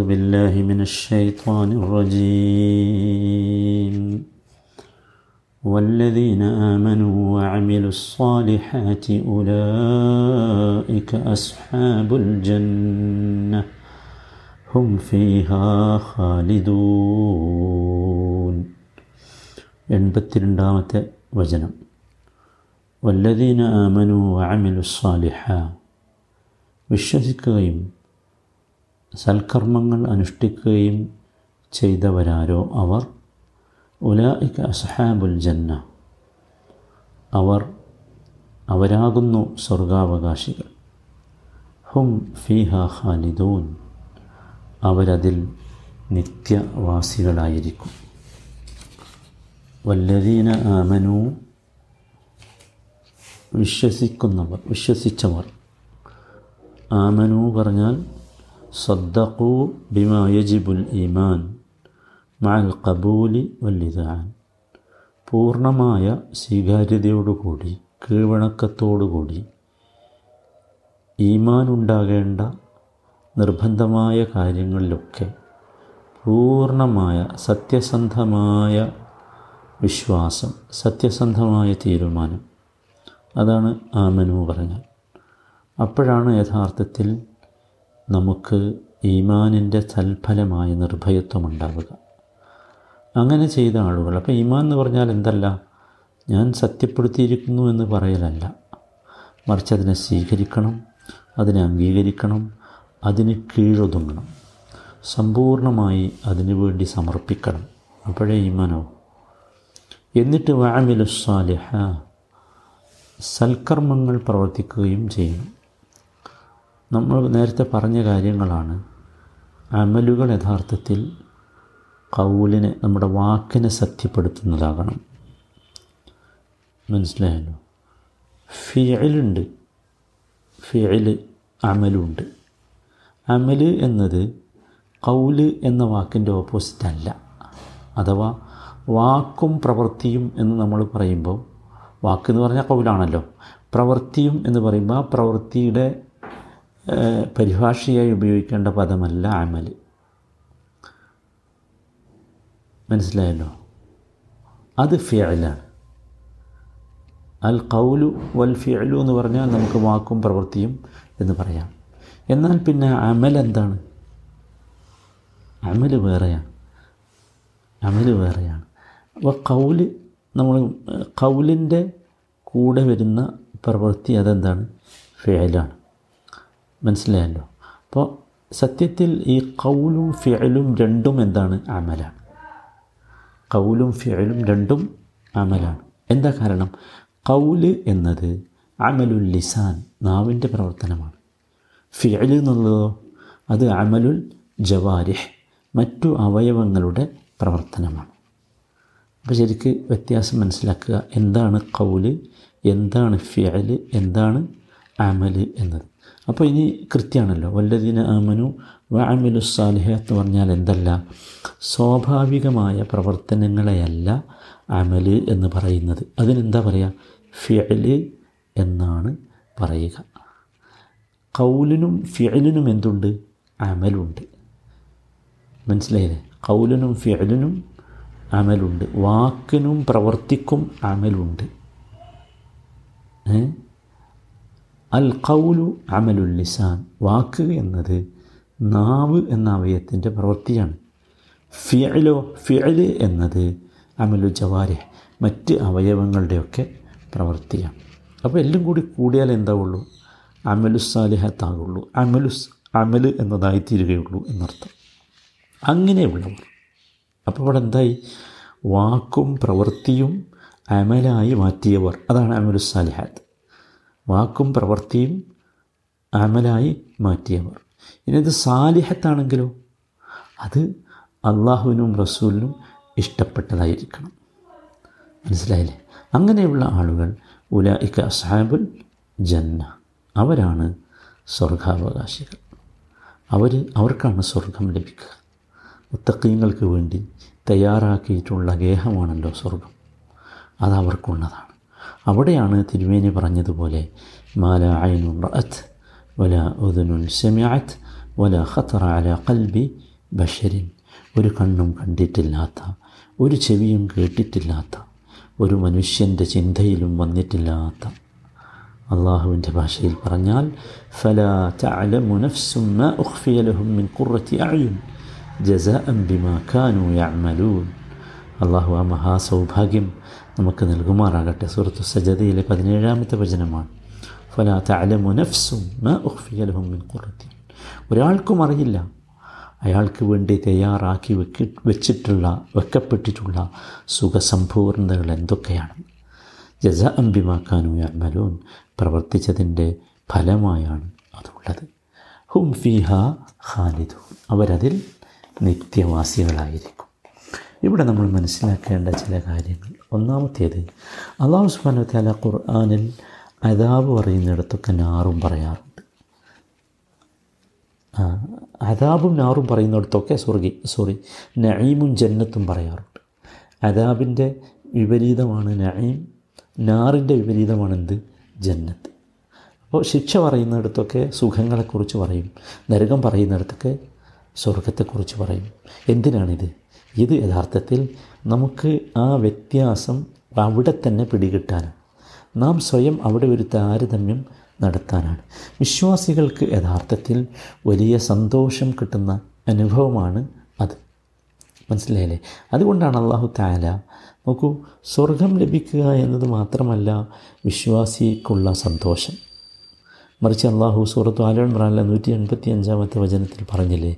بالله من الشيطان الرجيم والذين آمنوا وعملوا الصالحات أولئك أصحاب الجنة هم فيها خالدون എൺപത്തിരണ്ടാമത്തെ വചനം വല്ലദീന ആമനു വഅമിലു സ്വാലിഹ വിശ്വസിക്കുകയും സൽക്കർമ്മങ്ങൾ അനുഷ്ഠിക്കുകയും ചെയ്തവരാരോ അവർ? ഉലായിക്ക അസഹാബുൽ ജന്ന. അവർ അവരാകുന്നു സ്വർഗാവകാശികൾ. ഹും ഫിഹ ഖാലിദൂൻ. അവരതിൽ നിത്യവാസികളായിരിക്കും. വല്ലദീന ആമനു. വിശ്വസിക്കുന്നവർ വിശ്വസിച്ചവർ. ആമനു പറഞ്ഞാൽ സദ്ദഖു ബിമാ യജിബുൽ ഈമാൻ മഅൽ ഖബൂലി വല്ലിദാൻ പൂർണമായ സ്വീകാര്യതയോടുകൂടി കീഴ്വണക്കത്തോടുകൂടി ഈമാൻ ഉണ്ടാകേണ്ട നിർബന്ധമായ കാര്യങ്ങളിലൊക്കെ പൂർണമായ സത്യസന്ധമായ വിശ്വാസം സത്യസന്ധമായ തീരുമാനം. അതാണ് ആമനു പറഞ്ഞാൽ അപ്പോഴാണ് യഥാർത്ഥത്തിൽ നമുക്ക് ഈമാനിന്റെ തൽഫലമായ നിർഭയത്വം ഉണ്ടാവുക അങ്ങനെ ചെയ്ത ആളുകൾ അപ്പോൾ ഈമാൻ എന്ന് പറഞ്ഞാൽ എന്തല്ല? ഞാൻ സത്യപ്പെടുത്തിയിരിക്കുന്നു എന്ന് പറയലല്ല. മറിച്ച് അതിനെ സ്വീകരിക്കണം അതിനെ അംഗീകരിക്കണം അതിന് കീഴൊതുങ്ങണം. സമ്പൂർണമായി അതിനു വേണ്ടി സമർപ്പിക്കണം. അപ്പോഴേ ഈമാനോ എന്നിട്ട് വാമിലുസ്വാലിഹ സൽക്കർമ്മങ്ങൾ പ്രവർത്തിക്കുകയും ചെയ്യണം. നമ്മൾ നേരത്തെ പറഞ്ഞ കാര്യങ്ങളാണ്. അമലുകൾ യഥാർത്ഥത്തിൽ കൗലിനെ നമ്മുടെ വാക്കിനെ സത്യപ്പെടുത്തുന്നതാകണം. മനസ്സിലായല്ലോ? ഫിയലുണ്ട്. ഫിയൽ അമലുണ്ട്. അമൽ എന്നത് കൗൽ എന്ന വാക്കിന്റെ ഓപ്പോസിറ്റ് അല്ല. അഥവാ വാക്കും പ്രവൃത്തിയും എന്ന് നമ്മൾ പറയുമ്പോൾ വാക്ക് എന്ന് പറഞ്ഞാൽ കൗലാണല്ലോ. പ്രവൃത്തിയും എന്ന് പറയുമ്പോൾ ആ പ്രവൃത്തിയുടെ പരിഭാഷയായി ഉപയോഗിക്കേണ്ട പദമല്ല അമൽ. മനസ്സിലായല്ലോ? അത് ഫിയലാണ് അൽ കൗലു വൽ ഫിയലു എന്ന് പറഞ്ഞാൽ നമുക്ക് വാക്കും പ്രവൃത്തിയും എന്ന് പറയാം. എന്നാൽ പിന്നെ അമൽ എന്താണ്? അമൽ വേറെയാണ്. അമൽ വേറെയാണ്. അപ്പോൾ കൗൽ നമ്മൾ കൗലിന്റെ കൂടെ വരുന്ന പ്രവൃത്തി അതെന്താണ്? ഫിയലാണ് മനസ്സിലായല്ലോ. അപ്പോൾ സത്യത്തിൽ ഈ കൗലും ഫിയലും രണ്ടും എന്താണ്? അമലാണ് കൗലും ഫിയലും രണ്ടും അമലാണ്. എന്താ കാരണം? കൗൽ എന്നത് അമലുൽ ലിസാൻ നാവിന്റെ പ്രവർത്തനമാണ്. ഫിയൽ എന്നുള്ളതോ? അത് അമലുൽ ജവാരിഹ് മറ്റു അവയവങ്ങളുടെ പ്രവർത്തനമാണ്. അപ്പോൾ ശരിക്ക് വ്യത്യാസം മനസ്സിലാക്കുക. എന്താണ് കൗൽ എന്താണ് ഫിയൽ എന്താണ് അമൽ എന്നത്? അപ്പോൾ ഇനി കൃത്യമാണല്ലോ വല്ലതിന ആമനു വാമിലുസ്സാലിഹ എന്ന് പറഞ്ഞാൽ എന്തല്ല? സ്വാഭാവികമായ പ്രവർത്തനങ്ങളെയല്ല അമൽ എന്ന് പറയുന്നത്. അതിനെന്താ പറയുക ഫിയൽ എന്നാണ് പറയുക. കൗലിനും ഫിഅലിനും എന്തുണ്ട്? അമലുണ്ട്. മനസ്സിലായില്ലേ? കൗലിനും ഫിഅലിനും അമലുണ്ട്. വാക്കിനും പ്രവർത്തിക്കും അമലുണ്ട്. അൽ കൗലു അമലുൽ ലിസാൻ. വാക്ക് എന്നത് നാവ് എന്ന അവയത്തിന്റെ പ്രവൃത്തിയാണ്. ഫിയലോ ഫിയൽ എന്നത് അമലു ജവാരി മറ്റ് അവയവങ്ങളുടെയൊക്കെ പ്രവൃത്തിയാണ്. അപ്പോൾ എല്ലാം കൂടി കൂടിയാൽ എന്താവുള്ളൂ? അമലുസാലിഹത്താകുള്ളൂ അമലുസ് അമൽ എന്നതായിത്തീരുകയുള്ളൂ എന്നർത്ഥം. അങ്ങനെയുള്ളവർ അപ്പോൾ ഇവിടെ എന്തായി? വാക്കും പ്രവൃത്തിയും അമലായി മാറ്റിയവർ. അതാണ് അമലുസാലിഹാത്ത് വാക്കും പ്രവൃത്തിയും അമലായി മാറ്റിയവർ. ഇനി ഇത് സാലിഹത്താണെങ്കിലോ? അത് അള്ളാഹുവിനും റസൂലിനും ഇഷ്ടപ്പെട്ടതായിരിക്കണം. മനസ്സിലായില്ലേ? അങ്ങനെയുള്ള ആളുകൾ ഉലായിക്ക അസാബുൽ ജന്ന. അവരാണ് സ്വർഗാവകാശികൾ. അവർ അവർക്കാണ് സ്വർഗം ലഭിക്കുക. മുത്തക്കീങ്ങൾക്ക് വേണ്ടി തയ്യാറാക്കിയിട്ടുള്ള ഗേഹമാണല്ലോ സ്വർഗം. അത് അവർക്കുള്ളതാണ്. അവിടെയാണ് തിരുമേനി പറഞ്ഞതുപോലെ മാല ഐനുൻ റഅത്ത് വല ഉദനുൻ സെമിഅത്ത് വല ഖത്തറ അല കൽബി ബഷരിൻ ഒരു കണ്ണും കണ്ടിട്ടില്ലാത്ത ഒരു ചെവിയും കേട്ടിട്ടില്ലാത്ത ഒരു മനുഷ്യൻ്റെ ചിന്തയിലും വന്നിട്ടില്ലാത്ത അള്ളാഹുവിൻ്റെ ഭാഷയിൽ പറഞ്ഞാൽ ഫല തഅലമു നഫ്സും മാ ഉഖ്ഫിയ ലഹും മിൻ ഖുറത്തി അഅയുൻ ജസാഅൻ ബിമാ കാനൂ യഅമലൂൻ അള്ളാഹു ആ മഹാസൗഭാഗ്യം നമുക്ക് നൽകുമാറാകട്ടെ. സുഹൃത്തു സജതയിലെ പതിനേഴാമത്തെ വചനമാണ്. ഫല തഅലമു നഫ്സും ഖുറത്തി ഒരാൾക്കും അറിയില്ല. അയാൾക്ക് വേണ്ടി തയ്യാറാക്കി വെക്കി വെച്ചിട്ടുള്ള വെക്കപ്പെട്ടിട്ടുള്ള സുഖസമ്പൂർണതകൾ എന്തൊക്കെയാണ്? ജസ അംബിമാക്കാനു യമലൂൻ പ്രവർത്തിച്ചതിന്റെ ഫലമായാണ് അതുള്ളത്. ഹും ഫിഹ ഖാലിദൂൻ. അവരതിൽ നിത്യവാസികളായിരിക്കും. ഇവിടെ നമ്മൾ മനസ്സിലാക്കേണ്ട ചില കാര്യങ്ങൾ. ഒന്നാമത്തേത് അള്ളാഹു സുബാനു താല ഖുർആാനിൽ അതാബ് പറയുന്നിടത്തൊക്കെ നാറും പറയാറുണ്ട്. അതാബും നാറും പറയുന്നിടത്തൊക്കെ സ്വർഗി സോറി നഈമും ജന്നത്തും പറയാറുണ്ട്. അതാബിന്റെ വിപരീതമാണ് നഈം നാറിന്റെ വിപരീതമാണ് എന്ത് ജന്നത്ത്. അപ്പോൾ ശിക്ഷ പറയുന്നിടത്തൊക്കെ സുഖങ്ങളെക്കുറിച്ച് പറയും നരകം പറയുന്നിടത്തൊക്കെ സ്വർഗത്തെക്കുറിച്ച് പറയും. എന്തിനാണിത്? ഇത് യഥാർത്ഥത്തിൽ നമുക്ക് ആ വ്യത്യാസം അവിടെ തന്നെ പിടികിട്ടാനാണ് നാം സ്വയം അവിടെ ഒരു താരതമ്യം നടത്താനാണ്. വിശ്വാസികൾക്ക് യഥാർത്ഥത്തിൽ വലിയ സന്തോഷം കിട്ടുന്ന അനുഭവമാണ് അത്. മനസ്സിലായില്ലേ? അതുകൊണ്ടാണ് അള്ളാഹു താല നോക്കൂ സ്വർഗം ലഭിക്കുക എന്നത് മാത്രമല്ല വിശ്വാസിക്കുള്ള സന്തോഷം. മറിച്ച് അള്ളാഹു സൂറത്ത് ആലോൺറാനിലെ നൂറ്റി എൺപത്തി അഞ്ചാമത്തെ വചനത്തിൽ പറഞ്ഞില്ലേ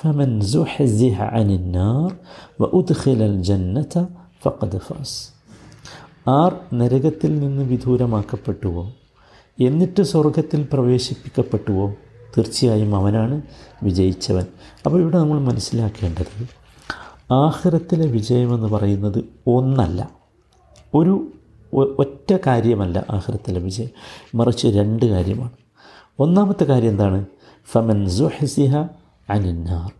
ഫമൻ ജന്നത ഫഖദ് ആർ നരകത്തിൽ നിന്ന് വിദൂരമാക്കപ്പെട്ടുവോ? എന്നിട്ട് സ്വർഗത്തിൽ പ്രവേശിപ്പിക്കപ്പെട്ടുവോ? തീർച്ചയായും അവനാണ് വിജയിച്ചവൻ. അപ്പോൾ ഇവിടെ നമ്മൾ മനസ്സിലാക്കേണ്ടത് ആഹ്റത്തിലെ വിജയമെന്ന് പറയുന്നത് ഒന്നല്ല. ഒരു ഒറ്റ കാര്യമല്ല ആഹ്റത്തിലെ വിജയം. മറിച്ച് രണ്ട് കാര്യമാണ്. ഒന്നാമത്തെ കാര്യം എന്താണ്? ഫമൻ സുഹസിഹ അനിന്നാർ.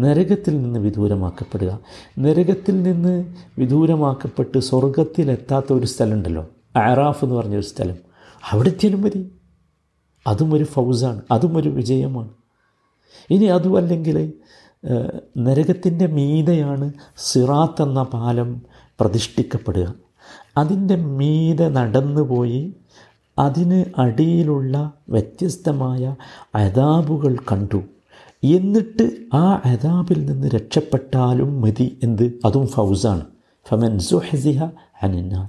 നരകത്തിൽ നിന്ന് വിദൂരമാക്കപ്പെടുക. നരകത്തിൽ നിന്ന് വിദൂരമാക്കപ്പെട്ട് സ്വർഗത്തിലെത്താത്ത ഒരു സ്ഥലമുണ്ടല്ലോ. ആറാഫ് എന്ന് പറഞ്ഞൊരു സ്ഥലം. അവിടെ എത്തിയാലും മതി. അതും ഒരു ഫൗസാണ്. അതും ഒരു വിജയമാണ്. ഇനി അതുമല്ലെങ്കിൽ നരകത്തിന്റെ മീതയാണ് സിറാത്ത് എന്ന പാലം പ്രതിഷ്ഠിക്കപ്പെടുക. അതിന്റെ മീതെ നടന്നുപോയി അതിന് അടിയിലുള്ള വ്യത്യസ്തമായ അതാബുകൾ കണ്ടു. എന്നിട്ട് ആ അതാബിൽ നിന്ന് രക്ഷപ്പെട്ടാലും മതി എന്ത്? അതും ഫൗസാണ്. ഫമൻ സുഹസിഹ അനന്നാർ.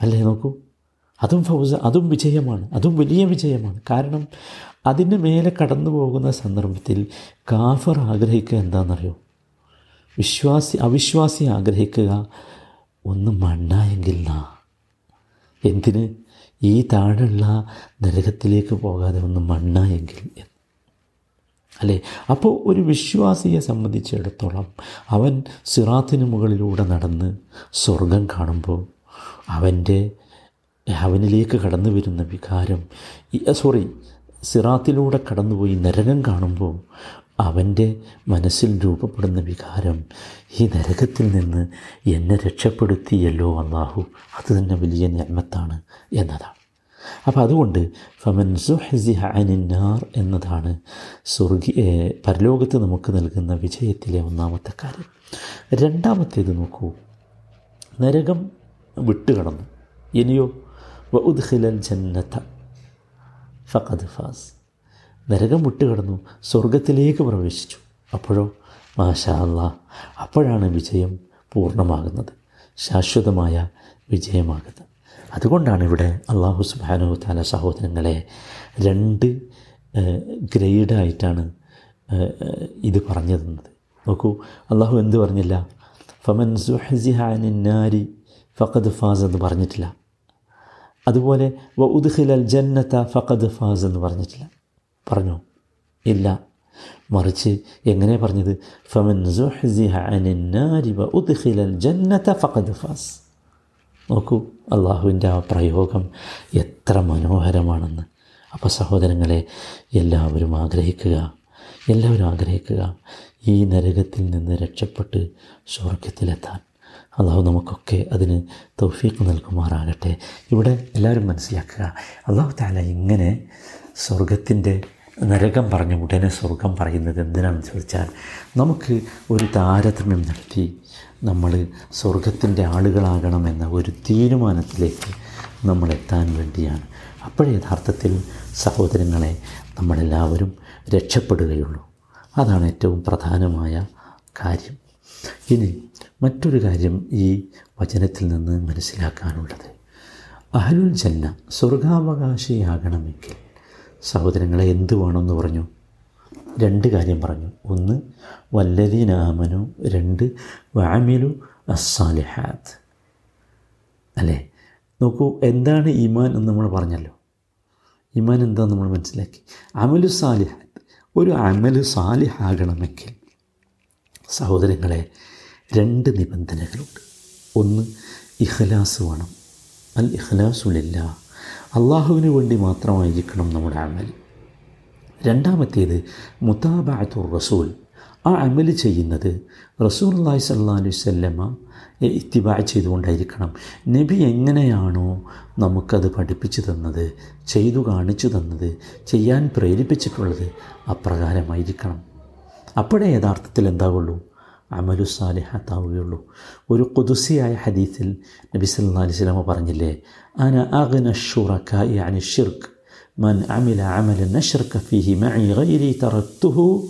അല്ലേ നോക്കൂ? അതും ഫൗസ അതും വിജയമാണ്. അതും വലിയ വിജയമാണ്. കാരണം അതിന് മേലെ കടന്നു പോകുന്ന സന്ദർഭത്തിൽ കാഫർ ആഗ്രഹിക്കുക എന്താണെന്നറിയോ? വിശ്വാസി അവിശ്വാസി ആഗ്രഹിക്കുക ഒന്ന് മണ്ണായെങ്കിൽ നാ എന്തിന്? ഈ താഴെയുള്ള നരകത്തിലേക്ക് പോകാതെ ഒന്ന് മണ്ണായെങ്കിൽ അല്ലേ? അപ്പോൾ ഒരു വിശ്വാസിയെ സംബന്ധിച്ചിടത്തോളം അവൻ സിറാത്തിന് മുകളിലൂടെ നടന്ന് സ്വർഗം കാണുമ്പോൾ അവന്റെ അവനിലേക്ക് കടന്നു വരുന്ന വികാരം സോറി സിറാത്തിലൂടെ കടന്നുപോയി നരകം കാണുമ്പോൾ അവന്റെ മനസ്സിൽ രൂപപ്പെടുന്ന വികാരം ഈ നരകത്തിൽ നിന്ന് എന്നെ രക്ഷപ്പെടുത്തിയല്ലോ അള്ളാഹു അത് തന്നെ വലിയ ഞന്മത്താണ് എന്നതാണ്. അപ്പോൾ അതുകൊണ്ട് ഫമൻ സുഹസിഹ അനിന്നാർ എന്നതാണ് സ്വർഗി പരലോകത്ത് നമുക്ക് നൽകുന്ന വിജയത്തിലെ ഒന്നാമത്തെ കാര്യം. രണ്ടാമത്തേത് നോക്കൂ. നരകം വിട്ടുകടന്നു ഇനിയോ വ ഉദ്ഖിലൽ ജന്നത്ത ഫഖദ് ഫാസ്. നരകം വിട്ടുകടന്നു സ്വർഗത്തിലേക്ക് പ്രവേശിച്ചു. അപ്പോഴോ? മാഷാ അല്ലാ അപ്പോഴാണ് വിജയം പൂർണമാകുന്നത് ശാശ്വതമായ വിജയമാകുന്നത്. അതുകൊണ്ടാണ് ഇവിടെ അള്ളാഹു സുബാനോ താല സഹോദരങ്ങളെ രണ്ട് ഗ്രേഡായിട്ടാണ് ഇത് പറഞ്ഞു തന്നത് നോക്കൂ അള്ളാഹു എന്ത് പറഞ്ഞില്ല? ഫമൻ സുഹസിഹാനിന്നാരി ഫഖദ് ഫാസ് എന്ന് പറഞ്ഞിട്ടില്ല. അതുപോലെ വ ഉദ്ഖിലൽ ജന്നത്ത ഫഖദ് ഫാസ് എന്ന് പറഞ്ഞിട്ടില്ല. പറഞ്ഞു. ഇല്ല. മറിച്ച് എങ്ങനെ പറഞ്ഞത്? നോക്കൂ അള്ളാഹുവിന്റെ ആ പ്രയോഗം എത്ര മനോഹരമാണെന്ന്. അപ്പോൾ സഹോദരങ്ങളെ എല്ലാവരും ആഗ്രഹിക്കുക. എല്ലാവരും ആഗ്രഹിക്കുക ഈ നരകത്തിൽ നിന്ന് രക്ഷപ്പെട്ട് സ്വർഗത്തിലെത്താൻ അള്ളാഹു നമുക്കൊക്കെ അതിന് തൗഫീക്ക് നൽകുമാറാകട്ടെ. ഇവിടെ എല്ലാവരും മനസ്സിലാക്കുക അള്ളാഹു താല ഇങ്ങനെ സ്വർഗത്തിന്റെ നരകം പറഞ്ഞ ഉടനെ സ്വർഗം പറയുന്നത് എന്തിനാണെന്ന് ചോദിച്ചാൽ നമുക്ക് ഒരു താരതമ്യം നടത്തി നമ്മൾ സ്വർഗത്തിന്റെ ആളുകളാകണമെന്ന ഒരു തീരുമാനത്തിലേക്ക് നമ്മൾ എത്താൻ വേണ്ടിയാണ്. അപ്പോഴേ യഥാർത്ഥത്തിൽ സഹോദരങ്ങളെ നമ്മളെല്ലാവരും രക്ഷപ്പെടുകയുള്ളൂ. അതാണ് ഏറ്റവും പ്രധാനമായ കാര്യം. ഇനി മറ്റൊരു കാര്യം ഈ വചനത്തിൽ നിന്ന് മനസ്സിലാക്കാനുള്ളത്. അഹലുൽ ജന്ന സ്വർഗാവകാശിയാകണമെങ്കിൽ സഹോദരങ്ങളെ എന്ത് വേണമെന്ന് പറഞ്ഞു? രണ്ട് കാര്യം പറഞ്ഞു. ഒന്ന് വല്ലതീനാമനു രണ്ട് വാമിലു അസ്സാലിഹാത്ത് അല്ലേ? നോക്കൂ എന്താണ് ഈമാൻ എന്ന് നമ്മൾ പറഞ്ഞല്ലോ. ഈമാൻ എന്താണെന്ന് നമ്മൾ മനസ്സിലാക്കി? അമലു സാലിഹാത്ത്. ഒരു അമൽ സാലിഹാകണമെങ്കിൽ സഹോദരങ്ങളെ രണ്ട് നിബന്ധനകളുണ്ട്. ഒന്ന് ഇഖ്ലാസ് വേണം. അൽ ഇഖ്ലാസുലില്ല അള്ളാഹുവിന് വേണ്ടി മാത്രമായിരിക്കണം നമ്മുടെ അമൽ. രണ്ടാമത്തേത് മുതാബാത്തുർ റസൂൽ. ആ അമൽ ചെയ്യുന്നത് റസൂൽ അള്ളാഹി സല്ലാ അലൈഹി സ്വല്ലമ്മ ഇത്തിബാ ചെയ്തുകൊണ്ടായിരിക്കണം. നബി എങ്ങനെയാണോ നമുക്കത് പഠിപ്പിച്ചു തന്നത് ചെയ്തു കാണിച്ചു തന്നത് ചെയ്യാൻ പ്രേരിപ്പിച്ചിട്ടുള്ളത് അപ്രകാരമായിരിക്കണം. അപ്പോഴേ യഥാർത്ഥത്തിൽ എന്താവുള്ളൂ? അമലു സാലിഹത്താവുകയുള്ളൂ ഒരു കൊതുസിയായ ഹദീസിൽ നബി സല്ലാ അലൈഹി സ്വലമ പറഞ്ഞില്ലേ അന അഗ്ന ഷുറക്കായി അനി ഷിർക്ക് മൻ അമില അമല അഷ്റക ഫിഹി മഇ ഗൈരി തറക്തുഹു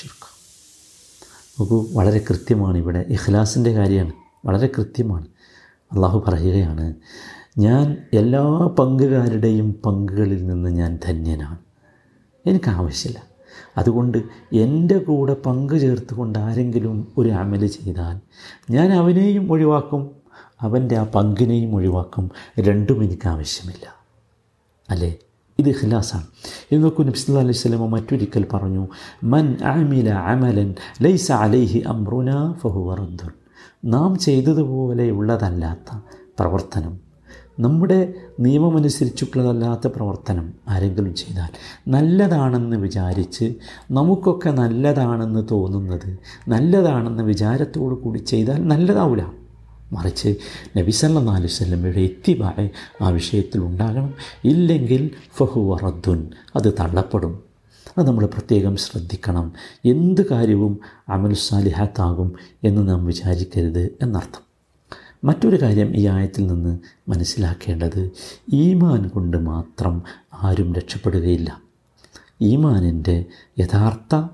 ഷിർക്ക് നോക്കൂ വളരെ കൃത്യമാണ് ഇവിടെ. ഇഖ്ലാസിന്റെ കാര്യമാണ്. വളരെ കൃത്യമാണ്. അള്ളാഹു പറയുകയാണ് ഞാൻ എല്ലാ പങ്കുകാരുടെയും പങ്കുകളിൽ നിന്ന് ഞാൻ ധന്യനാണ്. എനിക്ക് ആവശ്യമില്ല. അതുകൊണ്ട് എന്റെ കൂടെ പങ്കു ചേർത്തുകൊണ്ട് ആരെങ്കിലും ഒരു അമൽ ചെയ്താൽ ഞാൻ അവനെയും ഒഴിവാക്കും അവന്റെ ആ പങ്കിനെയും ഒഴിവാക്കും. രണ്ടും എനിക്ക് ആവശ്യമില്ല. അല്ലേ? ഇത് ഖിലാസാണ്. ഇത് നോക്കൂ നബ്സ് അലൈഹി സ്വലമ മറ്റൊരിക്കൽ പറഞ്ഞു മൻ അമില അമലൻ ലൈസ അലൈഹി അമ്രുന ഫഹുവറദ്ദുൻ നാം ചെയ്തതുപോലെയുള്ളതല്ലാത്ത പ്രവർത്തനം നമ്മുടെ നിയമമനുസരിച്ചിട്ടുള്ളതല്ലാത്ത പ്രവർത്തനം ആരെങ്കിലും ചെയ്താൽ നല്ലതാണെന്ന് വിചാരിച്ച് നമുക്കൊക്കെ നല്ലതാണെന്ന് തോന്നുന്നത് നല്ലതാണെന്ന് വിചാരത്തോടു കൂടി ചെയ്താൽ നല്ലതാവില്ല മറിച്ച് നബി വസല്ലമയുടെ എത്തിബായ ആ വിഷയത്തിൽ ഉണ്ടാകണം. ഇല്ലെങ്കിൽ ഫഹു വറദ്ദുൻ അത് തള്ളപ്പെടും. അത് നമ്മൾ പ്രത്യേകം ശ്രദ്ധിക്കണം. എന്ത് കാര്യവും അമലുസാലിഹാത്താകും എന്ന് നാം വിചാരിക്കരുത് എന്നർത്ഥം. മറ്റൊരു കാര്യം ഈ ആയത്തിൽ നിന്ന് മനസ്സിലാക്കേണ്ടത് ഈമാൻ കൊണ്ട് മാത്രം ആരും രക്ഷപ്പെടുകയില്ല. ഈമാനിന്റെ യഥാർത്ഥ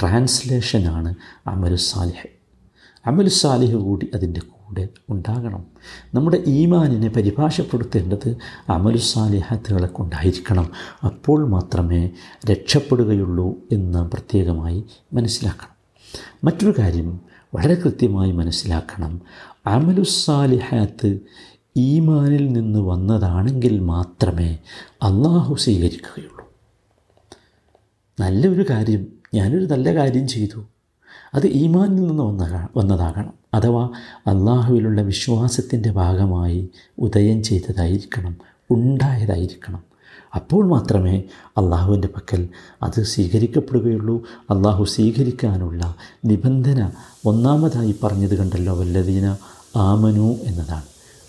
ട്രാൻസ്ലേഷനാണ് അമലുസാലിഹ് അമലുസാലിഹ് കൂടി അതിന്റെ കൂടെ ഉണ്ടാകണം. നമ്മുടെ ഈമാനിനെ പരിഭാഷപ്പെടുത്തേണ്ടത് അമലുസാലിഹത്തുകളെ കൊണ്ടായിരിക്കണം. അപ്പോൾ മാത്രമേ രക്ഷപ്പെടുകയുള്ളൂ എന്ന് പ്രത്യേകമായി മനസ്സിലാക്കണം. മറ്റൊരു കാര്യം വളരെ കൃത്യമായി മനസ്സിലാക്കണം. അമലുസാലിഹാത്ത് ഈമാനിൽ നിന്ന് വന്നതാണെങ്കിൽ മാത്രമേ അള്ളാഹു സ്വീകരിക്കുകയുള്ളൂ. നല്ലൊരു കാര്യം ഞാനൊരു നല്ല കാര്യം ചെയ്തു. അത് ഈമാനിൽ നിന്ന് വന്ന വന്നതാകണം. അഥവാ അള്ളാഹുവിലുള്ള വിശ്വാസത്തിന്റെ ഭാഗമായി ഉദയം ചെയ്തതായിരിക്കണം ഉണ്ടായതായിരിക്കണം. അപ്പോൾ മാത്രമേ അള്ളാഹുവിന്റെ പക്കൽ അത് സ്വീകരിക്കപ്പെടുകയുള്ളൂ. അള്ളാഹു സ്വീകരിക്കാനുള്ള നിബന്ധന ഒന്നാമതായി പറഞ്ഞത് കണ്ടല്ലോ വല്ലതീന ആമനു എന്നതാണ്.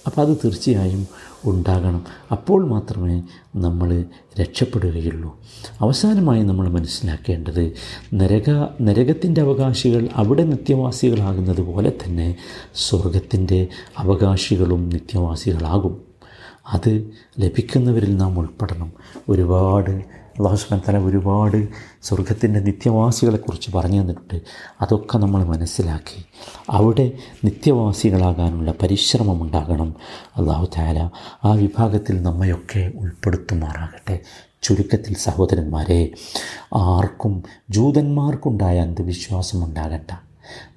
അപ്പോൾ അത് തീർച്ചയായും ഉണ്ടാകണം. അപ്പോൾ മാത്രമേ നമ്മൾ രക്ഷപ്പെടുകയുള്ളൂ. അവസാനമായി നമ്മൾ മനസ്സിലാക്കേണ്ടത് നരക നരകത്തിന്റെ അവകാശികൾ അവിടെ നിത്യവാസികളാകുന്നത് പോലെ തന്നെ സ്വർഗത്തിന്റെ അവകാശികളും നിത്യവാസികളാകും. അത് ലഭിക്കുന്നവരിൽ നാം ഉൾപ്പെടണം. ഒരുപാട് അള്ളാഹുസ്മാൻ തല ഒരുപാട് സ്വർഗത്തിന്റെ നിത്യവാസികളെക്കുറിച്ച് പറഞ്ഞു തന്നിട്ടുണ്ട് അതൊക്കെ നമ്മൾ മനസ്സിലാക്കി. അവിടെ നിത്യവാസികളാകാനുള്ള പരിശ്രമം ഉണ്ടാകണം. അള്ളാഹു താല ആ വിഭാഗത്തിൽ നമ്മയൊക്കെ ഉൾപ്പെടുത്തുമാറാകട്ടെ. ചുരുക്കത്തിൽ സഹോദരന്മാരെ ആർക്കും ജൂതന്മാർക്കുണ്ടായ അന്ധവിശ്വാസം ഉണ്ടാകണ്ട.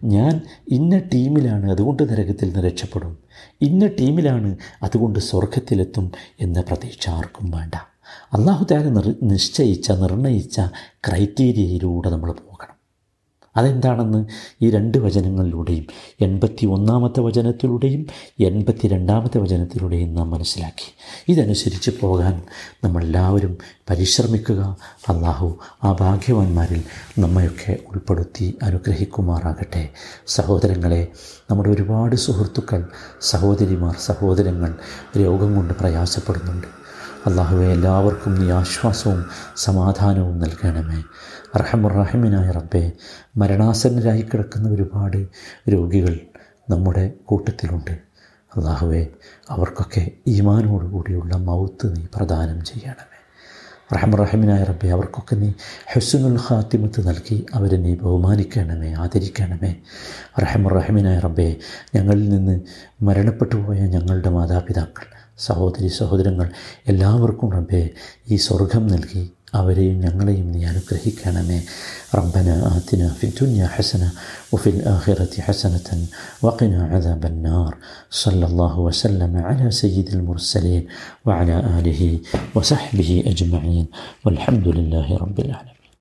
ഞാൻ ഇന്ന ടീമിലാണ് അതുകൊണ്ട് നരകത്തിൽ നിന്ന് രക്ഷപ്പെടും. ഇന്ന ടീമിലാണ് അതുകൊണ്ട് സ്വർഗത്തിലെത്തും എന്ന പ്രതീക്ഷ ആർക്കും വേണ്ട. അള്ളാഹു താല നിർ നിശ്ചയിച്ച നിർണയിച്ച ക്രൈറ്റീരിയയിലൂടെ നമ്മൾ പോകണം അതെന്താണെന്ന് ഈ രണ്ട് വചനങ്ങളിലൂടെയും എൺപത്തി ഒന്നാമത്തെ വചനത്തിലൂടെയും എൺപത്തി രണ്ടാമത്തെ വചനത്തിലൂടെയും നാം മനസ്സിലാക്കി. ഇതനുസരിച്ച് പോകാൻ നമ്മളെല്ലാവരും പരിശ്രമിക്കുക. അള്ളാഹു ആ ഭാഗ്യവാന്മാരിൽ നമ്മയൊക്കെ ഉൾപ്പെടുത്തി അനുഗ്രഹിക്കുമാറാകട്ടെ. സഹോദരങ്ങളെ നമ്മുടെ ഒരുപാട് സുഹൃത്തുക്കൾ സഹോദരിമാർ സഹോദരങ്ങൾ രോഗം കൊണ്ട് പ്രയാസപ്പെടുന്നുണ്ട്. അള്ളാഹുവെ എല്ലാവർക്കും നീ ആശ്വാസവും സമാധാനവും നൽകണമേ. അർഹമുറാഹിമിനായ റബ്ബെ മരണാസന്നരായി കിടക്കുന്ന ഒരുപാട് രോഗികൾ നമ്മുടെ കൂട്ടത്തിലുണ്ട്. അള്ളാഹുവെ അവർക്കൊക്കെ ഈമാനോടുകൂടിയുള്ള മൗത്ത് നീ പ്രദാനം ചെയ്യണമേ. റഹമുറഹിമിനായ റബ്ബെ അവർക്കൊക്കെ നീ ഹെസുനുൽ ഖാത്തിമത്ത് നൽകി അവരെ നീ ബഹുമാനിക്കണമേ ആദരിക്കണമേ. റഹമുറഹിമിനായ റബ്ബെ ഞങ്ങളിൽ നിന്ന് മരണപ്പെട്ടു പോയ ഞങ്ങളുടെ മാതാപിതാക്കൾ സഹോദരി സഹോദരങ്ങൾ എല്ലാവർക്കും റബ്ബെ ഈ സ്വർഗം നൽകി. അവരെയും ഞങ്ങളെയും നീ അനുഗ്രഹിക്കണമേ. റബ്ബന ആത്തിന ഫി ദുനിയ ഹസന വഫിൽ ആഖിറത്തി ഹസനത്തൻ വഖിന അദാബൻ നാർ സല്ലല്ലാഹു വസല്ലമ അല സയ്യിദുൽ മുർസലീൻ വഅല ആലിഹി വസഹ്ബിഹി അജ്മഈൻ. വൽഹംദുലില്ലാഹി റബ്ബിൽ ആലമീൻ.